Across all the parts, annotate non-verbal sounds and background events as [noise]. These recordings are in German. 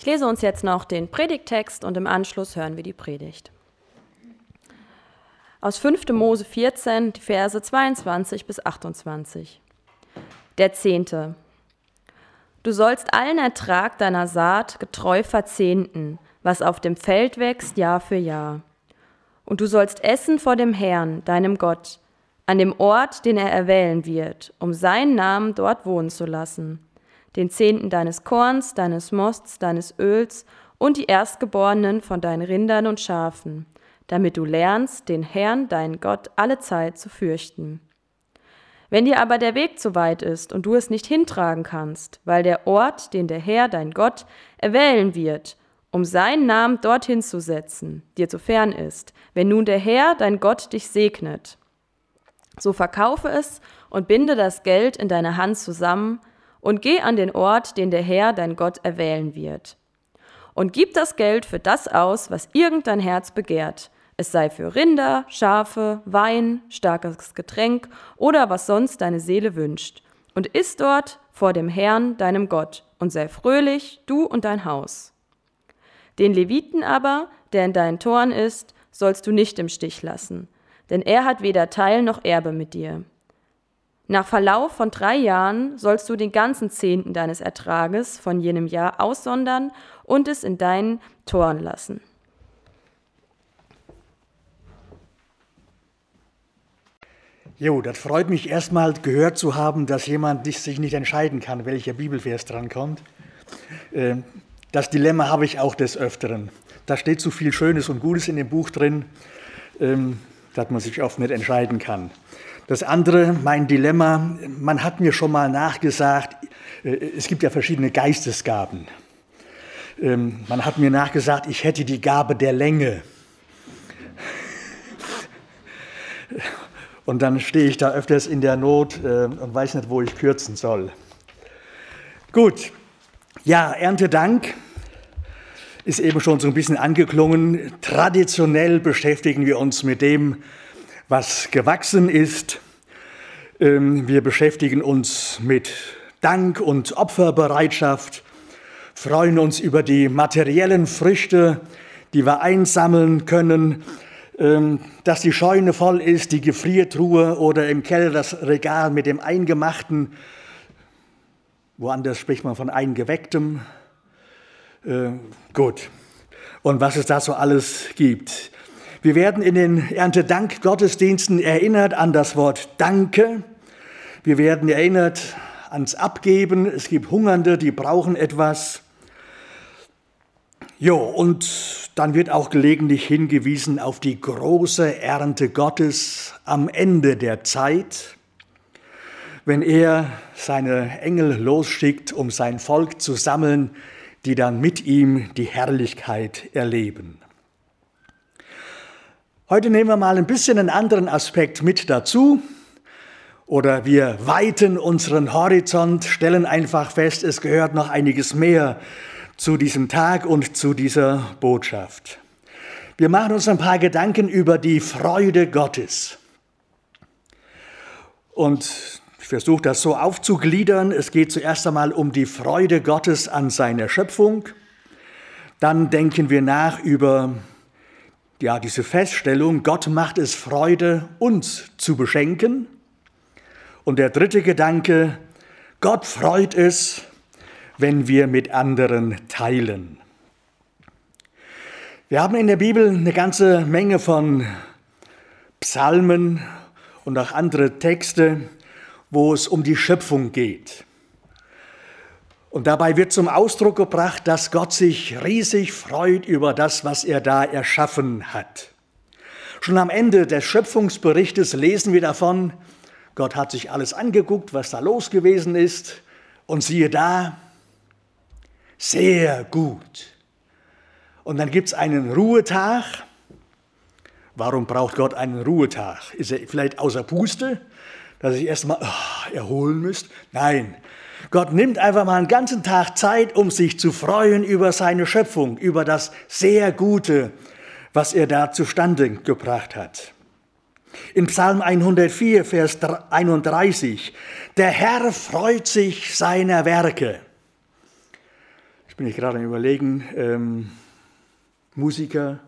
Ich lese uns jetzt noch den Predigttext und im Anschluss hören wir die Predigt. Aus 5. Mose 14, die Verse 22 bis 28. Der Zehnte. Du sollst allen Ertrag deiner Saat getreu verzehnten, was auf dem Feld wächst, Jahr für Jahr. Und du sollst essen vor dem Herrn, deinem Gott, an dem Ort, den er erwählen wird, um seinen Namen dort wohnen zu lassen den Zehnten deines Korns, deines Mosts, deines Öls und die Erstgeborenen von deinen Rindern und Schafen, damit du lernst, den Herrn, deinen Gott, alle Zeit zu fürchten. Wenn dir aber der Weg zu weit ist und du es nicht hintragen kannst, weil der Ort, den der Herr, dein Gott, erwählen wird, um seinen Namen dorthin zu setzen, dir zu fern ist, wenn nun der Herr, dein Gott, dich segnet, so verkaufe es und binde das Geld in deine Hand zusammen und geh an den Ort, den der Herr, dein Gott, erwählen wird. Und gib das Geld für das aus, was irgend dein Herz begehrt, es sei für Rinder, Schafe, Wein, starkes Getränk oder was sonst deine Seele wünscht. Und iss dort vor dem Herrn, deinem Gott, und sei fröhlich, du und dein Haus. Den Leviten aber, der in deinen Toren ist, sollst du nicht im Stich lassen, denn er hat weder Teil noch Erbe mit dir. Nach Verlauf von drei Jahren sollst du den ganzen Zehnten deines Ertrages von jenem Jahr aussondern und es in deinen Toren lassen. Jo, das freut mich erstmal gehört zu haben, dass jemand sich nicht entscheiden kann, welcher Bibelvers drankommt. Ähm, das Dilemma habe ich auch des Öfteren. Da steht zu viel Schönes und Gutes in dem Buch drin, ähm, dass man sich oft nicht entscheiden kann. Das andere, mein Dilemma, man hat mir schon mal nachgesagt, äh, es gibt ja verschiedene Geistesgaben. Ähm, man hat mir nachgesagt, ich hätte die Gabe der Länge. Und dann stehe ich da öfters in der Not äh, und weiß nicht, wo ich kürzen soll. Gut, ja, Erntedank ist eben schon so ein bisschen angeklungen. Traditionell beschäftigen wir uns mit dem, was gewachsen ist. Ähm, wir beschäftigen uns mit Dank und Opferbereitschaft, freuen uns über die materiellen Früchte, die wir einsammeln können, ähm, dass die Scheune voll ist, die Gefriertruhe oder im Keller das Regal mit dem Eingemachten. Woanders spricht man von Eingewecktem. Äh, gut. Und was es da so alles gibt. Wir werden in den Erntedank-Gottesdiensten erinnert an das Wort Danke. Wir werden erinnert ans Abgeben. Es gibt Hungernde, die brauchen etwas. Jo, und dann wird auch gelegentlich hingewiesen auf die große Ernte Gottes am Ende der Zeit, wenn er seine Engel losschickt, um sein Volk zu sammeln, die dann mit ihm die Herrlichkeit erleben. Heute nehmen wir mal ein bisschen einen anderen Aspekt mit dazu. Oder wir weiten unseren Horizont, stellen einfach fest, es gehört noch einiges mehr zu diesem Tag und zu dieser Botschaft. Wir machen uns ein paar Gedanken über die Freude Gottes. Und ich versuche das so aufzugliedern. Es geht zuerst einmal um die Freude Gottes an seiner Schöpfung. Dann denken wir nach über ja, diese Feststellung, Gott macht es Freude, uns zu beschenken. Und der dritte Gedanke, Gott freut es, wenn wir mit anderen teilen. Wir haben in der Bibel eine ganze Menge von Psalmen und auch andere Texte, wo es um die Schöpfung geht. Und dabei wird zum Ausdruck gebracht, dass Gott sich riesig freut über das, was er da erschaffen hat. Schon am Ende des Schöpfungsberichtes lesen wir davon, Gott hat sich alles angeguckt, was da los gewesen ist, und siehe da, sehr gut. Und dann gibt es einen Ruhetag. Warum braucht Gott einen Ruhetag? Ist er vielleicht außer Puste, dass ich erst mal oh, erholen müsst? Nein, Gott nimmt einfach mal einen ganzen Tag Zeit, um sich zu freuen über seine Schöpfung, über das sehr Gute, was er da zustande gebracht hat. In Psalm 104, Vers 31, der Herr freut sich seiner Werke. Ich bin ich gerade am Überlegen, ähm, Musiker,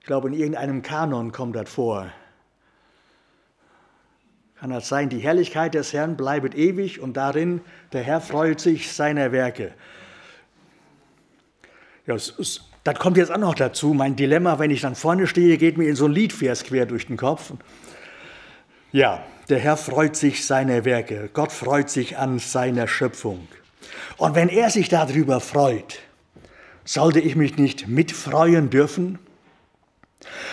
ich glaube, in irgendeinem Kanon kommt das vor. Kann das sein, die Herrlichkeit des Herrn bleibt ewig und darin der Herr freut sich seiner Werke. Ja, das kommt jetzt auch noch dazu. Mein Dilemma, wenn ich dann vorne stehe, geht mir in so ein Liedvers quer durch den Kopf. Ja, der Herr freut sich seiner Werke. Gott freut sich an seiner Schöpfung. Und wenn er sich darüber freut, sollte ich mich nicht mitfreuen dürfen?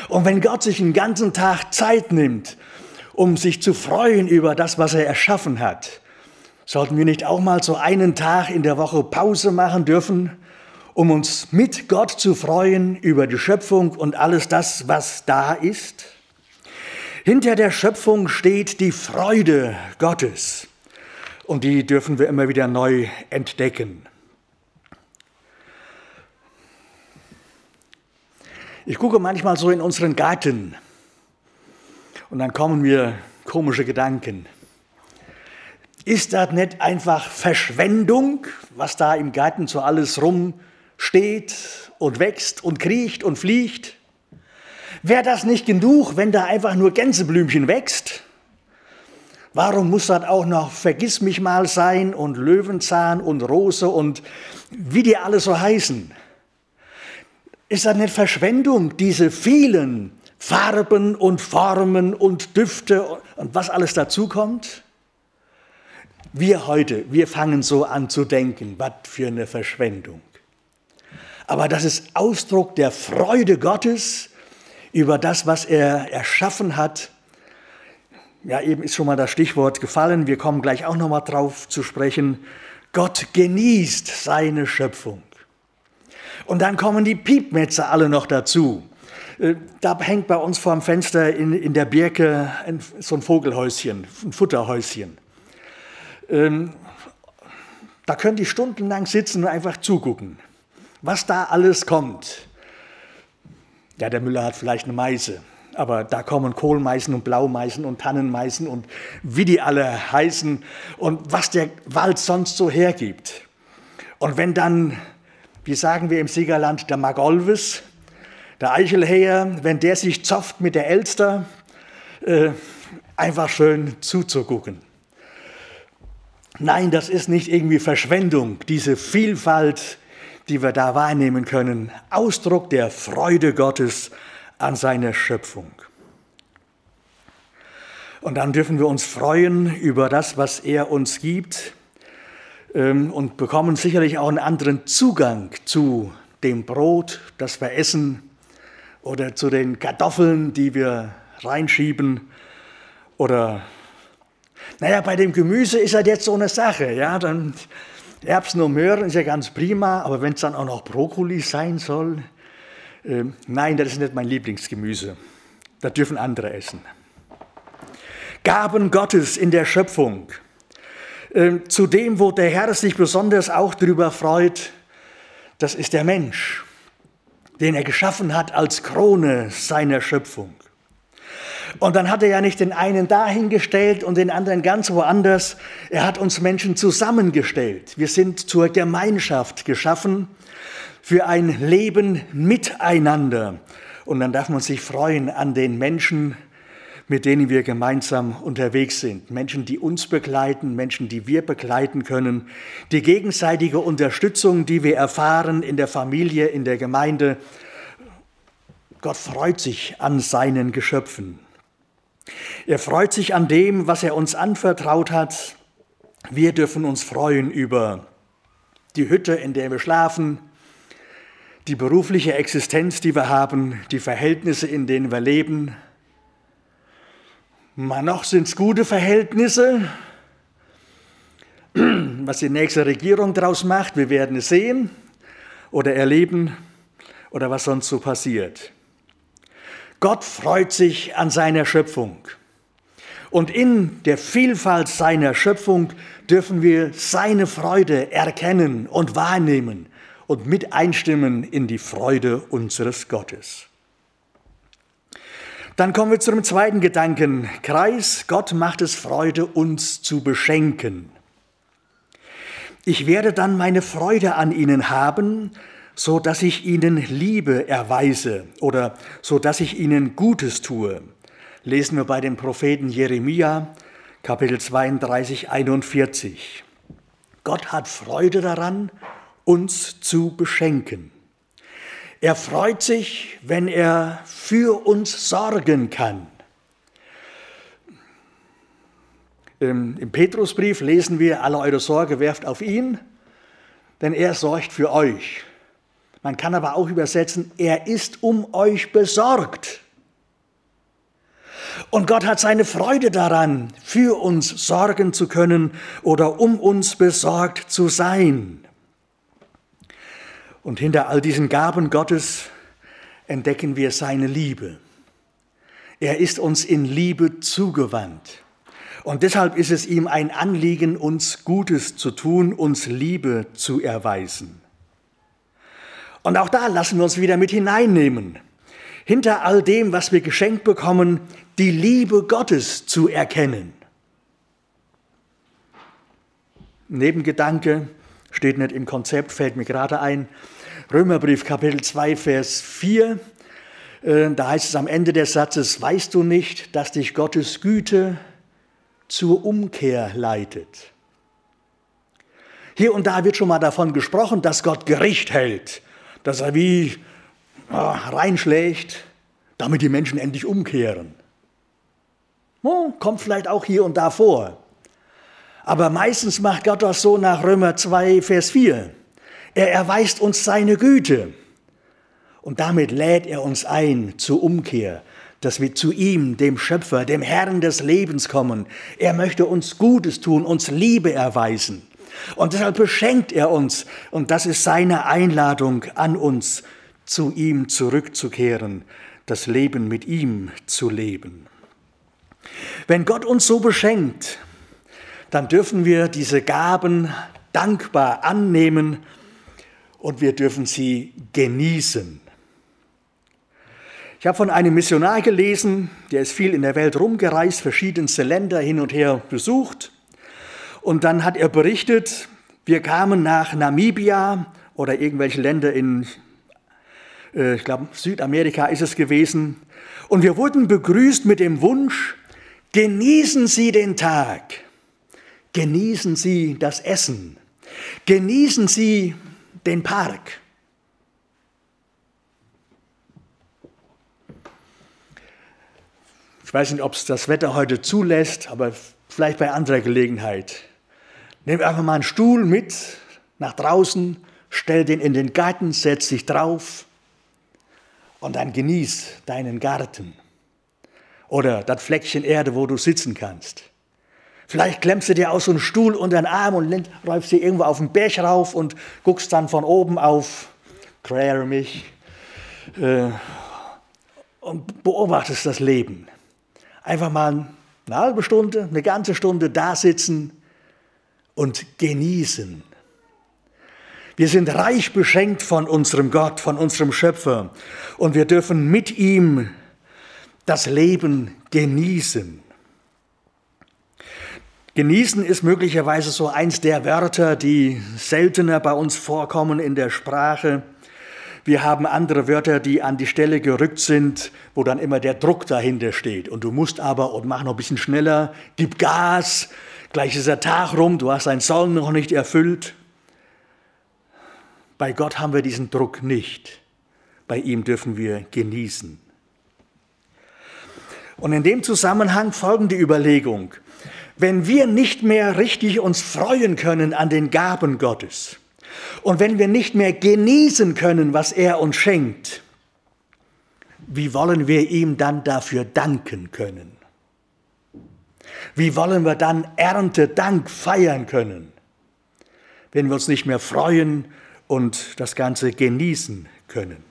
Und wenn Gott sich einen ganzen Tag Zeit nimmt, um sich zu freuen über das, was er erschaffen hat, sollten wir nicht auch mal so einen Tag in der Woche Pause machen dürfen, um uns mit Gott zu freuen über die Schöpfung und alles das, was da ist? Hinter der Schöpfung steht die Freude Gottes und die dürfen wir immer wieder neu entdecken. Ich gucke manchmal so in unseren Garten und dann kommen mir komische Gedanken. Ist das nicht einfach Verschwendung, was da im Garten so alles rumsteht und wächst und kriecht und fliegt? Wäre das nicht genug, wenn da einfach nur Gänseblümchen wächst? Warum muss das auch noch Vergissmich-mal sein und Löwenzahn und Rose und wie die alle so heißen? Ist das nicht Verschwendung, diese vielen Farben und Formen und Düfte und was alles dazukommt? Wir heute, wir fangen so an zu denken, was für eine Verschwendung. Aber das ist Ausdruck der Freude Gottes über das, was er erschaffen hat ja, eben ist schon mal das Stichwort gefallen. Wir kommen gleich auch noch mal drauf zu sprechen. Gott genießt seine Schöpfung. Und dann kommen die Piepmetzer alle noch dazu. Äh, da hängt bei uns vorm Fenster in, in der Birke ein, so ein Vogelhäuschen, ein Futterhäuschen. Ähm, da können die stundenlang sitzen und einfach zugucken, was da alles kommt. Ja, der Müller hat vielleicht eine Meise aber da kommen Kohlmeisen und Blaumeisen und Tannenmeisen und wie die alle heißen und was der Wald sonst so hergibt. Und wenn dann, wie sagen wir im Siegerland, der Magolvis, der Eichelheer, wenn der sich zofft mit der Elster, äh, einfach schön zuzugucken. Nein, das ist nicht irgendwie Verschwendung, diese Vielfalt, die wir da wahrnehmen können, Ausdruck der Freude Gottes an seiner Schöpfung. Und dann dürfen wir uns freuen über das, was er uns gibt ähm, und bekommen sicherlich auch einen anderen Zugang zu dem Brot, das wir essen oder zu den Kartoffeln, die wir reinschieben oder naja, bei dem Gemüse ist halt jetzt so eine Sache, ja, dann Erbsen und Möhren ist ja ganz prima, aber wenn es dann auch noch Brokkoli sein soll, ähm, nein, das ist nicht mein Lieblingsgemüse. Das dürfen andere essen. Gaben Gottes in der Schöpfung. Ähm, zu dem, wo der Herr sich besonders auch darüber freut, das ist der Mensch, den er geschaffen hat als Krone seiner Schöpfung. Und dann hat er ja nicht den einen dahingestellt und den anderen ganz woanders. Er hat uns Menschen zusammengestellt. Wir sind zur Gemeinschaft geschaffen für ein Leben miteinander. Und dann darf man sich freuen an den Menschen, mit denen wir gemeinsam unterwegs sind. Menschen, die uns begleiten, Menschen, die wir begleiten können. Die gegenseitige Unterstützung, die wir erfahren in der Familie, in der Gemeinde. Gott freut sich an seinen Geschöpfen. Er freut sich an dem, was er uns anvertraut hat. Wir dürfen uns freuen über die Hütte, in der wir schlafen, die berufliche Existenz, die wir haben, die Verhältnisse, in denen wir leben. Noch sind es gute Verhältnisse. [clears throat] Was die nächste Regierung daraus macht, wir werden es sehen oder erleben oder was sonst so passiert. Gott freut sich an seiner Schöpfung. Und in der Vielfalt seiner Schöpfung dürfen wir seine Freude erkennen und wahrnehmen und mit einstimmen in die Freude unseres Gottes. Dann kommen wir zu dem zweiten Gedankenkreis. Gott macht es Freude, uns zu beschenken. Ich werde dann meine Freude an ihnen haben, so dass ich ihnen Liebe erweise oder so dass ich ihnen Gutes tue. Lesen wir bei dem Propheten Jeremia, Kapitel 32, 41. Gott hat Freude daran, uns zu beschenken. Er freut sich, wenn er für uns sorgen kann. Im Petrusbrief lesen wir, alle eure Sorge werft auf ihn, denn er sorgt für euch. Man kann aber auch übersetzen, er ist um euch besorgt. Und Gott hat seine Freude daran, für uns sorgen zu können oder um uns besorgt zu sein. Und hinter all diesen Gaben Gottes entdecken wir seine Liebe. Er ist uns in Liebe zugewandt. Und deshalb ist es ihm ein Anliegen, uns Gutes zu tun, uns Liebe zu erweisen. Und auch da lassen wir uns wieder mit hineinnehmen. Hinter all dem, was wir geschenkt bekommen, die Liebe Gottes zu erkennen. Nebengedanke steht nicht im Konzept, fällt mir gerade ein. Römerbrief Kapitel 2, Vers 4. Äh, da heißt es am Ende des Satzes, weißt du nicht, dass dich Gottes Güte zur Umkehr leitet? Hier und da wird schon mal davon gesprochen, dass Gott Gericht hält dass er wie oh, reinschlägt, damit die Menschen endlich umkehren. Oh, kommt vielleicht auch hier und da vor. Aber meistens macht Gott das so nach Römer 2, Vers 4. Er erweist uns seine Güte. Und damit lädt er uns ein zur Umkehr, dass wir zu ihm, dem Schöpfer, dem Herrn des Lebens kommen. Er möchte uns Gutes tun, uns Liebe erweisen. Und deshalb beschenkt er uns. Und das ist seine Einladung an uns, zu ihm zurückzukehren, das Leben mit ihm zu leben. Wenn Gott uns so beschenkt, dann dürfen wir diese Gaben dankbar annehmen und wir dürfen sie genießen. Ich habe von einem Missionar gelesen, der ist viel in der Welt rumgereist, verschiedenste Länder hin und her besucht. Und dann hat er berichtet, wir kamen nach Namibia oder irgendwelche Länder in, äh, ich glaube, Südamerika ist es gewesen. Und wir wurden begrüßt mit dem Wunsch, genießen Sie den Tag, genießen Sie das Essen, genießen Sie den Park. Ich weiß nicht, ob es das Wetter heute zulässt, aber vielleicht bei anderer Gelegenheit. Nimm einfach mal einen Stuhl mit nach draußen, stell den in den Garten, setz dich drauf und dann genieß deinen Garten. Oder das Fleckchen Erde, wo du sitzen kannst. Vielleicht klemmst du dir auch so einen Stuhl unter den Arm und läufst dir irgendwo auf den Berg rauf und guckst dann von oben auf, quäre mich, äh, und beobachtest das Leben. Einfach mal eine halbe Stunde, eine ganze Stunde da sitzen und genießen. Wir sind reich beschenkt von unserem Gott, von unserem Schöpfer und wir dürfen mit ihm das Leben genießen. Genießen ist möglicherweise so eins der Wörter, die seltener bei uns vorkommen in der Sprache. Wir haben andere Wörter, die an die Stelle gerückt sind, wo dann immer der Druck dahinter steht. Und du musst aber, und mach noch ein bisschen schneller, gib Gas, Gleich ist der Tag rum, du hast dein Soll noch nicht erfüllt. Bei Gott haben wir diesen Druck nicht. Bei ihm dürfen wir genießen. Und in dem Zusammenhang folgende Überlegung. Wenn wir nicht mehr richtig uns freuen können an den Gaben Gottes und wenn wir nicht mehr genießen können, was er uns schenkt, wie wollen wir ihm dann dafür danken können? Wie wollen wir dann Erntedank feiern können, wenn wir uns nicht mehr freuen und das Ganze genießen können?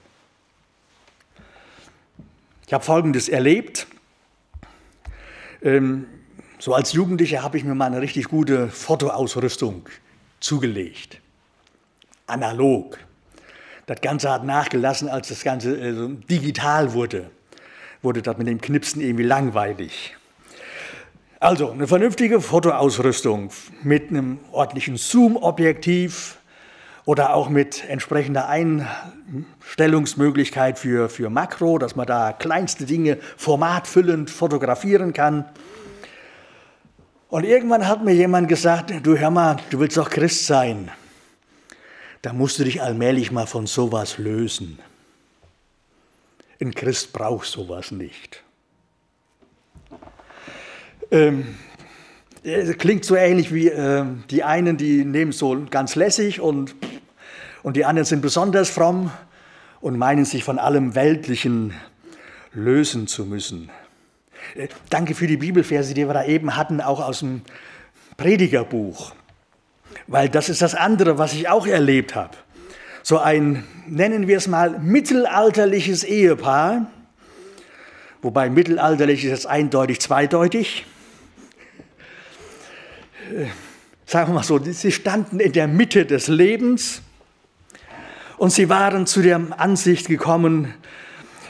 Ich habe Folgendes erlebt. Ähm, so als Jugendlicher habe ich mir mal eine richtig gute Fotoausrüstung zugelegt. Analog. Das Ganze hat nachgelassen, als das Ganze äh, digital wurde. Wurde das mit dem Knipsen irgendwie langweilig. Also eine vernünftige Fotoausrüstung mit einem ordentlichen Zoom-Objektiv oder auch mit entsprechender Einstellungsmöglichkeit für, für Makro, dass man da kleinste Dinge formatfüllend fotografieren kann. Und irgendwann hat mir jemand gesagt, du hör mal, du willst doch Christ sein. Da musst du dich allmählich mal von sowas lösen. Ein Christ braucht sowas nicht. Ähm, klingt so ähnlich wie äh, die einen, die nehmen so ganz lässig und, und die anderen sind besonders fromm und meinen sich von allem Weltlichen lösen zu müssen. Äh, danke für die Bibelverse, die wir da eben hatten, auch aus dem Predigerbuch. Weil das ist das andere, was ich auch erlebt habe. So ein, nennen wir es mal, mittelalterliches Ehepaar, wobei mittelalterlich ist jetzt eindeutig zweideutig. Äh, sagen wir mal so, sie standen in der Mitte des Lebens und sie waren zu der Ansicht gekommen,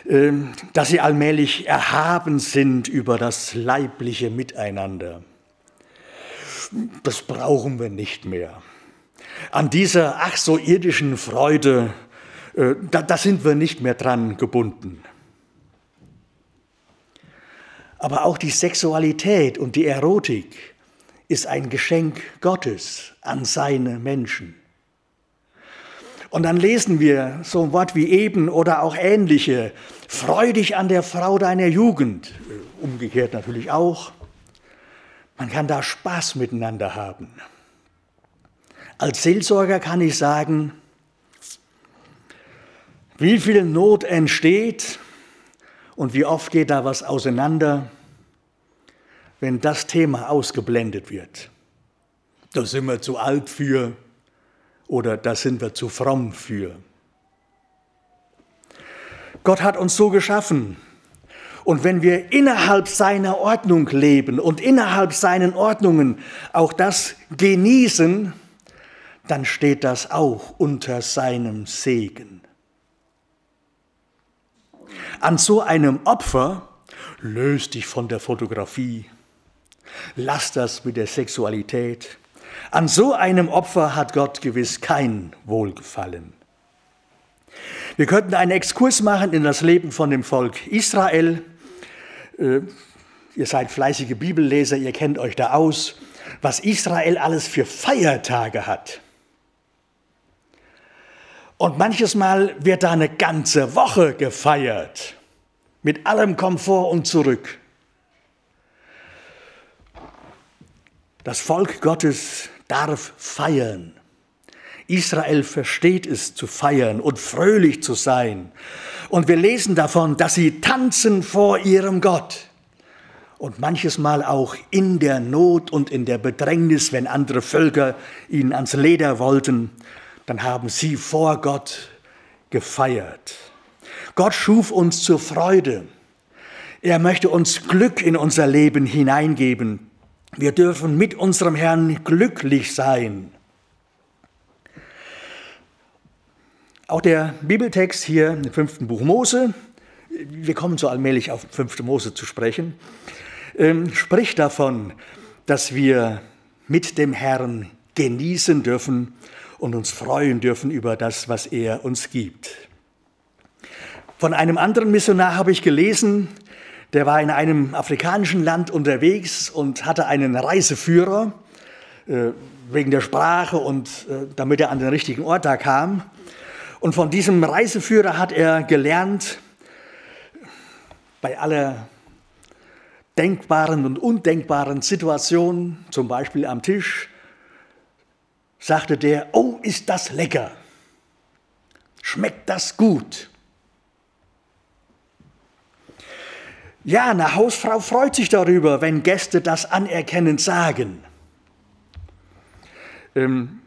dass sie allmählich erhaben sind über das leibliche Miteinander. Das brauchen wir nicht mehr. An dieser ach so irdischen Freude, äh, da, da sind wir nicht mehr dran gebunden. Aber auch die Sexualität und die Erotik ist ein Geschenk Gottes an seine Menschen. Und dann lesen wir so ein Wort wie eben oder auch ähnliche. Freu dich an der Frau deiner Jugend. Umgekehrt natürlich auch. Man kann da Spaß miteinander haben. Als Seelsorger kann ich sagen, wie viel Not entsteht und wie oft geht da was auseinander, wenn das Thema ausgeblendet wird. Da sind wir zu alt für, oder da sind wir zu fromm für. Gott hat uns so geschaffen. Und wenn wir innerhalb seiner Ordnung leben und innerhalb seinen Ordnungen auch das genießen, dann steht das auch unter seinem Segen. An so einem Opfer löst dich von der Fotografie, lass das mit der Sexualität, an so einem Opfer hat Gott gewiss kein Wohlgefallen. Wir könnten einen Exkurs machen in das Leben von dem Volk Israel. Äh, ihr seid fleißige Bibelleser, ihr kennt euch da aus, was Israel alles für Feiertage hat. Und manches Mal wird da eine ganze Woche gefeiert, mit allem Komfort und zurück. Das Volk Gottes darf feiern. Israel versteht es zu feiern und fröhlich zu sein. Und wir lesen davon, dass sie tanzen vor ihrem Gott. Und manches Mal auch in der Not und in der Bedrängnis, wenn andere Völker ihnen ans Leder wollten, dann haben sie vor Gott gefeiert. Gott schuf uns zur Freude. Er möchte uns Glück in unser Leben hineingeben. Wir dürfen mit unserem Herrn glücklich sein. Auch der Bibeltext hier im fünften Buch Mose, wir kommen so allmählich auf fünfte Mose zu sprechen, ähm, spricht davon, dass wir mit dem Herrn genießen dürfen und uns freuen dürfen über das, was er uns gibt. Von einem anderen Missionar habe ich gelesen, der war in einem afrikanischen Land unterwegs und hatte einen Reiseführer äh, wegen der Sprache und äh, damit er an den richtigen Ort da kam. Und von diesem Reiseführer hat er gelernt, bei aller denkbaren und undenkbaren Situationen, zum Beispiel am Tisch, sagte der, oh, ist das lecker, schmeckt das gut. Ja, eine Hausfrau freut sich darüber, wenn Gäste das anerkennend sagen. Ähm,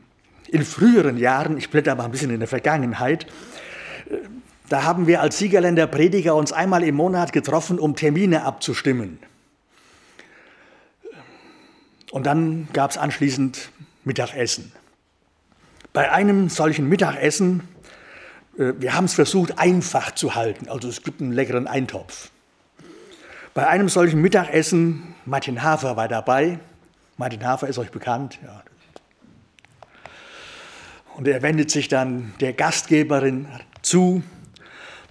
in früheren Jahren, ich blätter mal ein bisschen in der Vergangenheit, äh, da haben wir als Siegerländer Prediger uns einmal im Monat getroffen, um Termine abzustimmen. Und dann gab es anschließend Mittagessen. Bei einem solchen Mittagessen, äh, wir haben es versucht einfach zu halten, also es gibt einen leckeren Eintopf. Bei einem solchen Mittagessen, Martin Hafer war dabei. Martin Hafer ist euch bekannt. Ja. Und er wendet sich dann der Gastgeberin zu.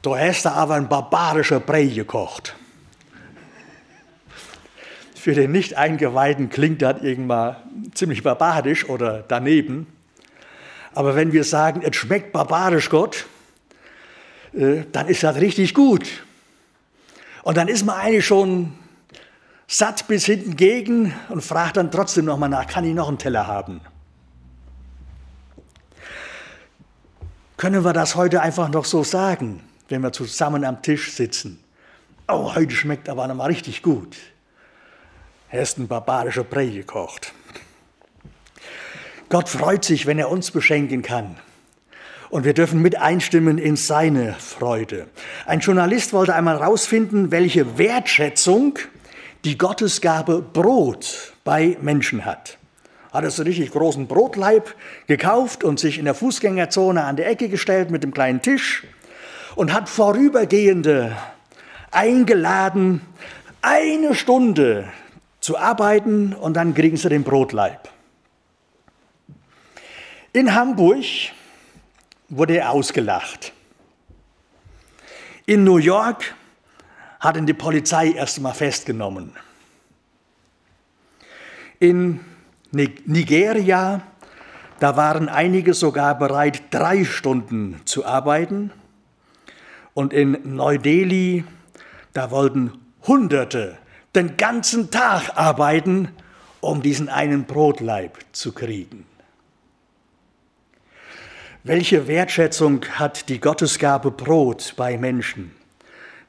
Du hast da aber ein barbarischer Brei gekocht. Für den Nicht-Eingeweihten klingt das irgendwann ziemlich barbarisch oder daneben. Aber wenn wir sagen, es schmeckt barbarisch Gott, äh, dann ist das richtig gut. Und dann ist man eigentlich schon satt bis hinten gegen und fragt dann trotzdem nochmal nach, kann ich noch einen Teller haben? Können wir das heute einfach noch so sagen, wenn wir zusammen am Tisch sitzen? Oh, heute schmeckt aber nochmal richtig gut. Er ist ein barbarischer Brei gekocht. Gott freut sich, wenn er uns beschenken kann. Und wir dürfen mit einstimmen in seine Freude. Ein Journalist wollte einmal herausfinden, welche Wertschätzung die Gottesgabe Brot bei Menschen hat. Hat er so richtig großen Brotleib gekauft und sich in der Fußgängerzone an der Ecke gestellt mit dem kleinen Tisch und hat Vorübergehende eingeladen, eine Stunde zu arbeiten und dann kriegen sie den Brotleib. In Hamburg wurde er ausgelacht. In New York hat ihn die Polizei erst einmal festgenommen. In Nigeria, da waren einige sogar bereit, drei Stunden zu arbeiten. Und in Neu-Delhi, da wollten Hunderte den ganzen Tag arbeiten, um diesen einen Brotleib zu kriegen. Welche Wertschätzung hat die Gottesgabe Brot bei Menschen?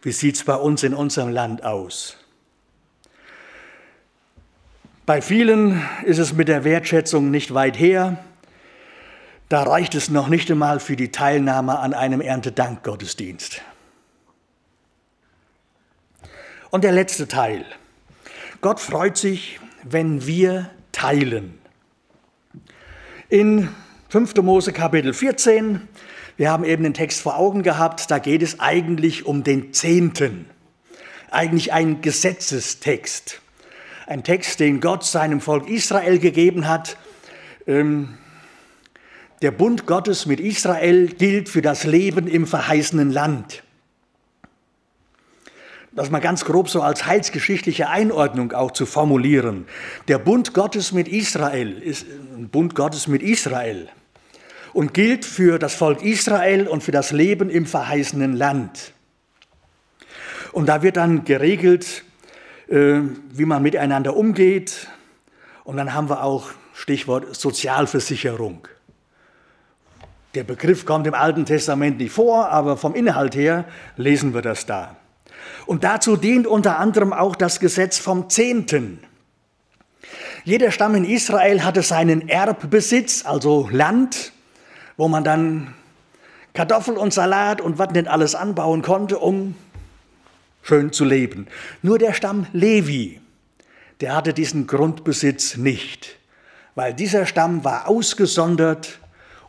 Wie sieht es bei uns in unserem Land aus? Bei vielen ist es mit der Wertschätzung nicht weit her. Da reicht es noch nicht einmal für die Teilnahme an einem Erntedankgottesdienst. Und der letzte Teil. Gott freut sich, wenn wir teilen. In 5. Mose Kapitel 14, wir haben eben den Text vor Augen gehabt, da geht es eigentlich um den Zehnten. Eigentlich ein Gesetzestext. Ein Text, den Gott seinem Volk Israel gegeben hat. Ähm, der Bund Gottes mit Israel gilt für das Leben im verheißenen Land das mal ganz grob so als heilsgeschichtliche Einordnung auch zu formulieren. Der Bund Gottes mit Israel ist ein Bund Gottes mit Israel und gilt für das Volk Israel und für das Leben im verheißenen Land. Und da wird dann geregelt, äh, wie man miteinander umgeht. Und dann haben wir auch Stichwort Sozialversicherung. Der Begriff kommt im Alten Testament nicht vor, aber vom Inhalt her lesen wir das da. Und dazu dient unter anderem auch das Gesetz vom Zehnten. Jeder Stamm in Israel hatte seinen Erbbesitz, also Land, wo man dann Kartoffel und Salat und was nicht alles anbauen konnte, um schön zu leben. Nur der Stamm Levi, der hatte diesen Grundbesitz nicht, weil dieser Stamm war ausgesondert,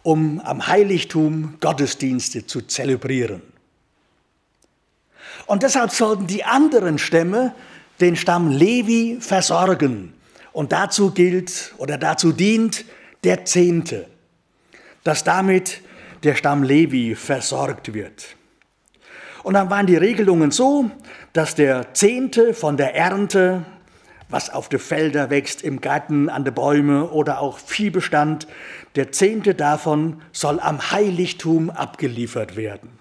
um am Heiligtum Gottesdienste zu zelebrieren. Und deshalb sollten die anderen Stämme den Stamm Levi versorgen. Und dazu gilt oder dazu dient der Zehnte, dass damit der Stamm Levi versorgt wird. Und dann waren die Regelungen so, dass der Zehnte von der Ernte, was auf den Felder wächst, im Garten, an den Bäume oder auch Viehbestand, der Zehnte davon soll am Heiligtum abgeliefert werden.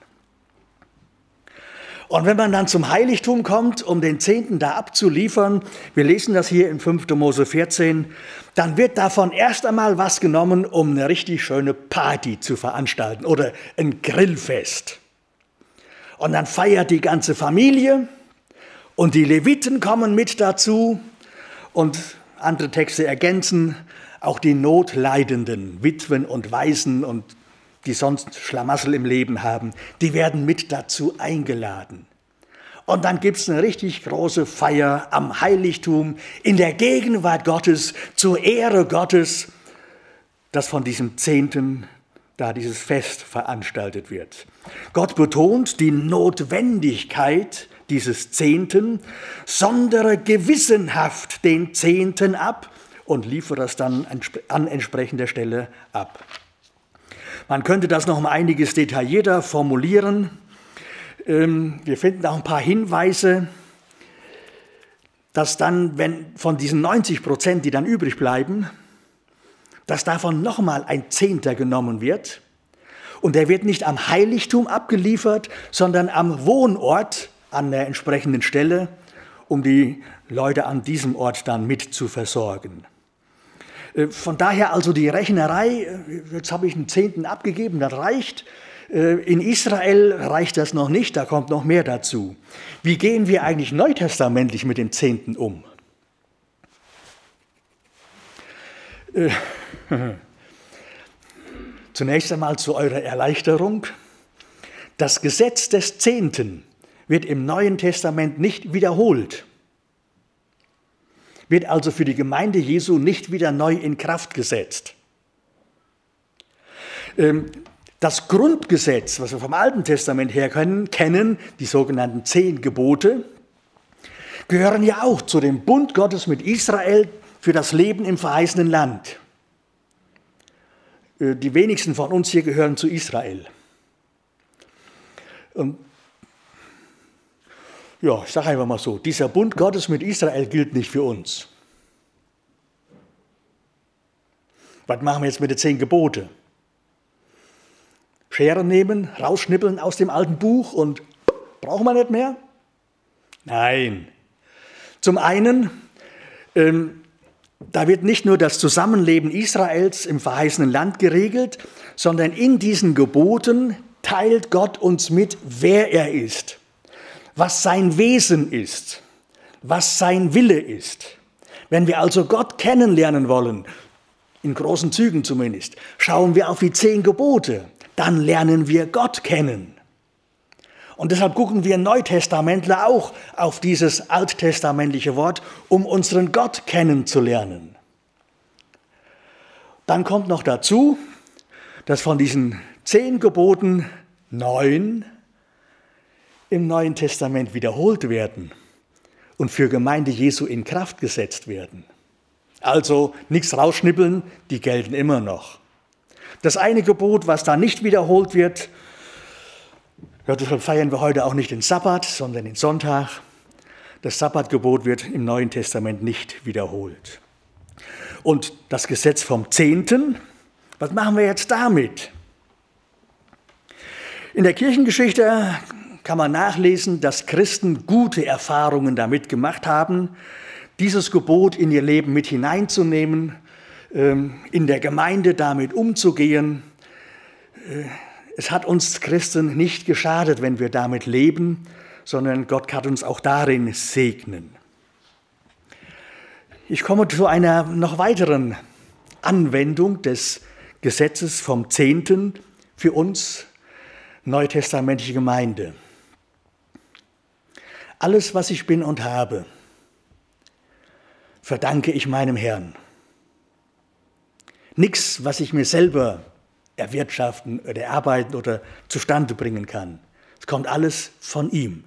Und wenn man dann zum Heiligtum kommt, um den Zehnten da abzuliefern, wir lesen das hier in 5. Mose 14, dann wird davon erst einmal was genommen, um eine richtig schöne Party zu veranstalten oder ein Grillfest. Und dann feiert die ganze Familie und die Leviten kommen mit dazu und andere Texte ergänzen, auch die Notleidenden, Witwen und Waisen und die sonst Schlamassel im Leben haben, die werden mit dazu eingeladen. Und dann gibt es eine richtig große Feier am Heiligtum in der Gegenwart Gottes, zur Ehre Gottes, dass von diesem Zehnten da dieses Fest veranstaltet wird. Gott betont die Notwendigkeit dieses Zehnten, sondere gewissenhaft den Zehnten ab und liefere das dann an entsprechender Stelle ab. Man könnte das noch um einiges detaillierter formulieren. Ähm, wir finden auch ein paar Hinweise, dass dann, wenn von diesen 90 Prozent, die dann übrig bleiben, dass davon nochmal ein Zehnter genommen wird. Und der wird nicht am Heiligtum abgeliefert, sondern am Wohnort an der entsprechenden Stelle, um die Leute an diesem Ort dann mit zu versorgen. Äh, von daher also die Rechnerei, äh, jetzt habe ich einen Zehnten abgegeben, das reicht. Äh, in Israel reicht das noch nicht, da kommt noch mehr dazu. Wie gehen wir eigentlich neutestamentlich mit dem Zehnten um? [laughs] Zunächst einmal zu eurer Erleichterung. Das Gesetz des Zehnten wird im Neuen Testament nicht wiederholt wird also für die Gemeinde Jesu nicht wieder neu in Kraft gesetzt. Ähm, das Grundgesetz, was wir vom Alten Testament her kennen, die sogenannten zehn Gebote, gehören ja auch zu dem Bund Gottes mit Israel für das Leben im verheißenen Land. Äh, die wenigsten von uns hier gehören zu Israel. Und ja, ich sage einfach mal so, dieser Bund Gottes mit Israel gilt nicht für uns. Was machen wir jetzt mit den zehn Gebote? Schere nehmen, rausschnippeln aus dem alten Buch und brauchen wir nicht mehr? Nein. Zum einen, ähm, da wird nicht nur das Zusammenleben Israels im verheißenen Land geregelt, sondern in diesen Geboten teilt Gott uns mit, wer er ist was sein Wesen ist, was sein Wille ist. Wenn wir also Gott kennenlernen wollen, in großen Zügen zumindest, schauen wir auf die zehn Gebote, dann lernen wir Gott kennen. Und deshalb gucken wir Neutestamentler auch auf dieses alttestamentliche Wort, um unseren Gott kennenzulernen. Dann kommt noch dazu, dass von diesen zehn Geboten neun im Neuen Testament wiederholt werden und für Gemeinde Jesu in Kraft gesetzt werden. Also nichts rausschnippeln, die gelten immer noch. Das eine Gebot, was da nicht wiederholt wird, ja, deshalb feiern wir heute auch nicht den Sabbat, sondern den Sonntag. Das Sabbatgebot wird im Neuen Testament nicht wiederholt. Und das Gesetz vom Zehnten, was machen wir jetzt damit? In der Kirchengeschichte kann man nachlesen, dass Christen gute Erfahrungen damit gemacht haben, dieses Gebot in ihr Leben mit hineinzunehmen, ähm, in der Gemeinde damit umzugehen. Äh, es hat uns Christen nicht geschadet, wenn wir damit leben, sondern Gott kann uns auch darin segnen. Ich komme zu einer noch weiteren Anwendung des Gesetzes vom Zehnten für uns neutestamentliche Gemeinde. Alles, was ich bin und habe, verdanke ich meinem Herrn. Nichts, was ich mir selber erwirtschaften oder erarbeiten oder zustande bringen kann. Es kommt alles von ihm.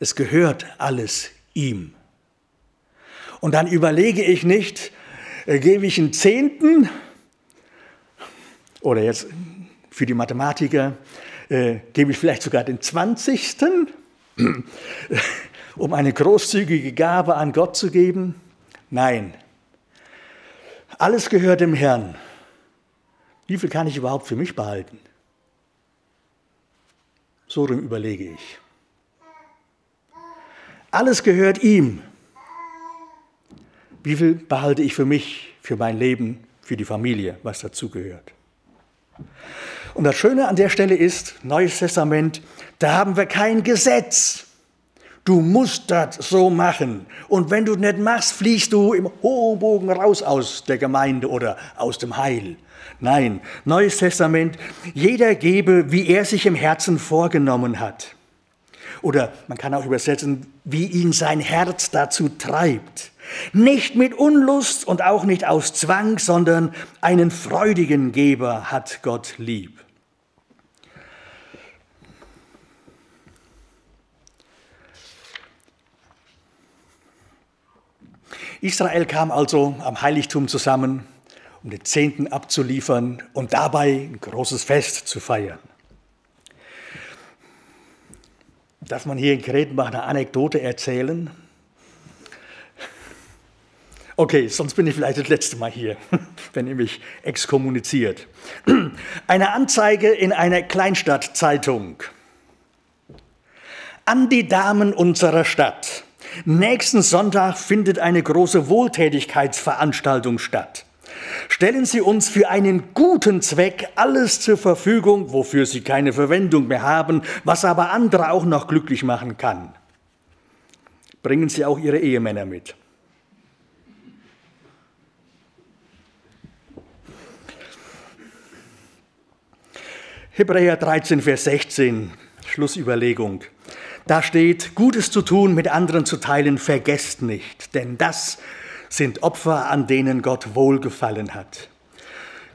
Es gehört alles ihm. Und dann überlege ich nicht, äh, gebe ich einen Zehnten oder jetzt für die Mathematiker, äh, gebe ich vielleicht sogar den Zwanzigsten [clears throat] um eine großzügige Gabe an Gott zu geben? Nein. Alles gehört dem Herrn. Wie viel kann ich überhaupt für mich behalten? So überlege ich. Alles gehört ihm. Wie viel behalte ich für mich, für mein Leben, für die Familie, was dazugehört? Und das Schöne an der Stelle ist, Neues Testament, da haben wir kein Gesetz. Du musst das so machen. Und wenn du nicht machst, fliegst du im hohen Bogen raus aus der Gemeinde oder aus dem Heil. Nein, Neues Testament, jeder gebe, wie er sich im Herzen vorgenommen hat. Oder man kann auch übersetzen, wie ihn sein Herz dazu treibt. Nicht mit Unlust und auch nicht aus Zwang, sondern einen freudigen Geber hat Gott lieb. Israel kam also am Heiligtum zusammen, um den Zehnten abzuliefern und dabei ein großes Fest zu feiern. Darf man hier in Kretenbach eine Anekdote erzählen? Okay, sonst bin ich vielleicht das letzte Mal hier, [laughs] wenn ihr mich exkommuniziert. Eine Anzeige in einer Kleinstadtzeitung. An die Damen unserer Stadt. Nächsten Sonntag findet eine große Wohltätigkeitsveranstaltung statt. Stellen Sie uns für einen guten Zweck alles zur Verfügung, wofür Sie keine Verwendung mehr haben, was aber andere auch noch glücklich machen kann. Bringen Sie auch Ihre Ehemänner mit. Hebräer 13, Vers 16, Schlussüberlegung. Da steht, Gutes zu tun, mit anderen zu teilen, vergesst nicht, denn das sind Opfer, an denen Gott wohlgefallen hat.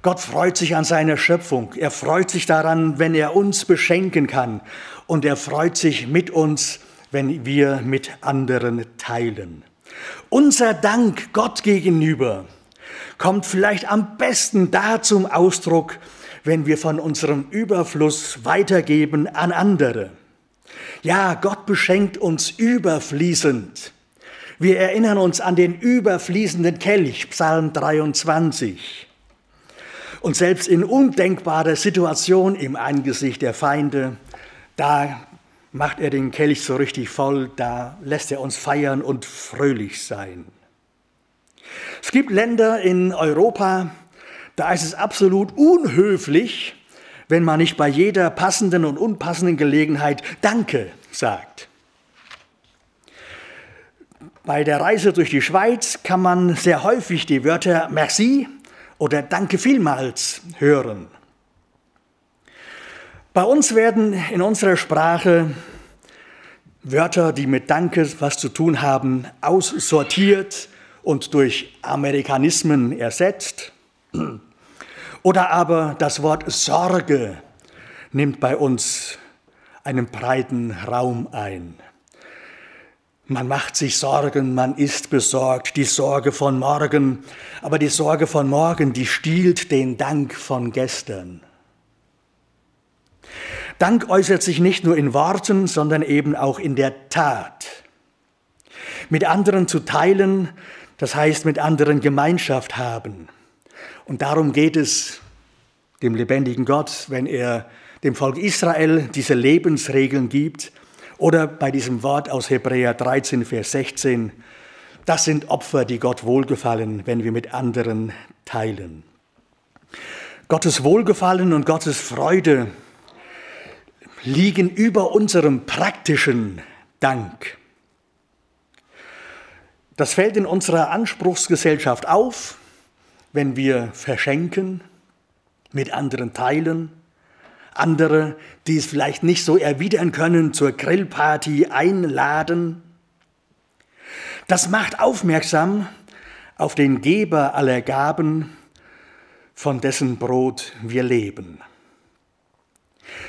Gott freut sich an seiner Schöpfung. Er freut sich daran, wenn er uns beschenken kann. Und er freut sich mit uns, wenn wir mit anderen teilen. Unser Dank Gott gegenüber kommt vielleicht am besten da zum Ausdruck, wenn wir von unserem Überfluss weitergeben an andere. Ja, Gott beschenkt uns überfließend. Wir erinnern uns an den überfließenden Kelch, Psalm 23. Und selbst in undenkbarer Situation im Angesicht der Feinde, da macht er den Kelch so richtig voll, da lässt er uns feiern und fröhlich sein. Es gibt Länder in Europa, da ist es absolut unhöflich, wenn man nicht bei jeder passenden und unpassenden Gelegenheit Danke sagt. Bei der Reise durch die Schweiz kann man sehr häufig die Wörter Merci oder Danke vielmals hören. Bei uns werden in unserer Sprache Wörter, die mit Danke was zu tun haben, aussortiert und durch Amerikanismen ersetzt. Oder aber das Wort Sorge nimmt bei uns einen breiten Raum ein. Man macht sich Sorgen, man ist besorgt, die Sorge von morgen, aber die Sorge von morgen, die stiehlt den Dank von gestern. Dank äußert sich nicht nur in Worten, sondern eben auch in der Tat. Mit anderen zu teilen, das heißt mit anderen Gemeinschaft haben. Und darum geht es dem lebendigen Gott, wenn er dem Volk Israel diese Lebensregeln gibt. Oder bei diesem Wort aus Hebräer 13, Vers 16, das sind Opfer, die Gott wohlgefallen, wenn wir mit anderen teilen. Gottes Wohlgefallen und Gottes Freude liegen über unserem praktischen Dank. Das fällt in unserer Anspruchsgesellschaft auf, wenn wir verschenken, mit anderen teilen, andere, die es vielleicht nicht so erwidern können, zur Grillparty einladen. Das macht aufmerksam auf den Geber aller Gaben, von dessen Brot wir leben.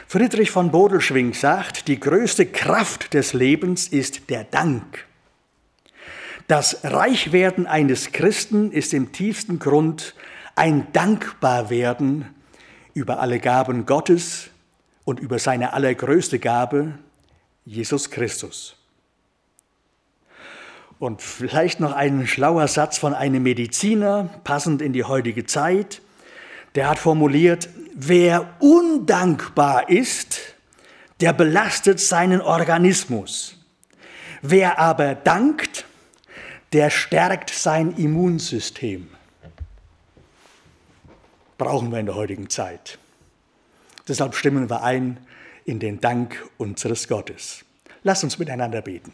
Friedrich von Bodelschwing sagt, die größte Kraft des Lebens ist der Dank. Das Reichwerden eines Christen ist im tiefsten Grund ein Dankbarwerden über alle Gaben Gottes und über seine allergrößte Gabe, Jesus Christus. Und vielleicht noch ein schlauer Satz von einem Mediziner, passend in die heutige Zeit. Der hat formuliert, wer undankbar ist, der belastet seinen Organismus. Wer aber dankt, der stärkt sein Immunsystem. Brauchen wir in der heutigen Zeit. Deshalb stimmen wir ein in den Dank unseres Gottes. Lasst uns miteinander beten.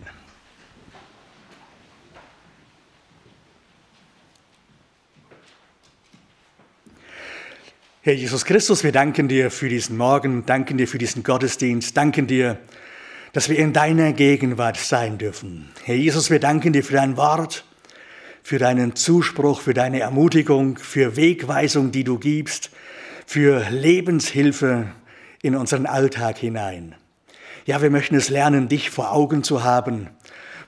Herr Jesus Christus, wir danken dir für diesen Morgen, danken dir für diesen Gottesdienst, danken dir, dass wir in deiner Gegenwart sein dürfen. Herr Jesus, wir danken dir für dein Wort. für deinen Zuspruch, für deine Ermutigung, für Wegweisung, die du gibst, für Lebenshilfe in unseren Alltag hinein. Ja, wir möchten es lernen, dich vor Augen zu haben,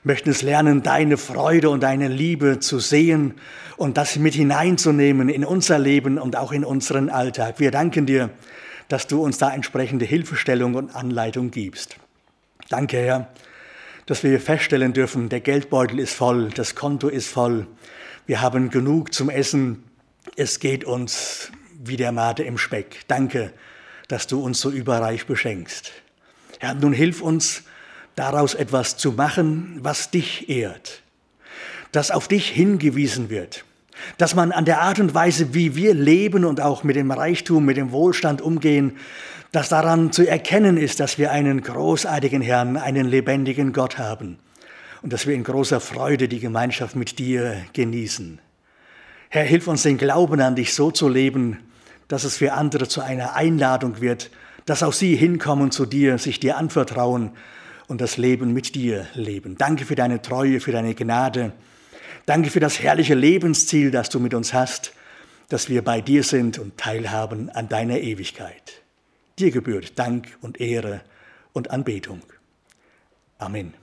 möchten es lernen, deine Freude und deine Liebe zu sehen und das mit hineinzunehmen in unser Leben und auch in unseren Alltag. Wir danken dir, dass du uns da entsprechende Hilfestellung und Anleitung gibst. Danke, Herr, dass wir feststellen dürfen, der Geldbeutel ist voll, das Konto ist voll, wir haben genug zum Essen, es geht uns wie der Mate im Speck. Danke, dass du uns so überreich beschenkst. Herr, nun hilf uns, daraus etwas zu machen, was dich ehrt, dass auf dich hingewiesen wird, dass man an der Art und Weise, wie wir leben und auch mit dem Reichtum, mit dem Wohlstand umgehen, dass daran zu erkennen ist, dass wir einen großartigen Herrn, einen lebendigen Gott haben und dass wir in großer Freude die Gemeinschaft mit dir genießen. Herr, hilf uns den Glauben an dich so zu leben, dass es für andere zu einer Einladung wird, dass auch sie hinkommen zu dir, sich dir anvertrauen und das Leben mit dir leben. Danke für deine Treue, für deine Gnade. Danke für das herrliche Lebensziel, das du mit uns hast, dass wir bei dir sind und teilhaben an deiner Ewigkeit. Dir gebührt Dank und Ehre und Anbetung. Amen.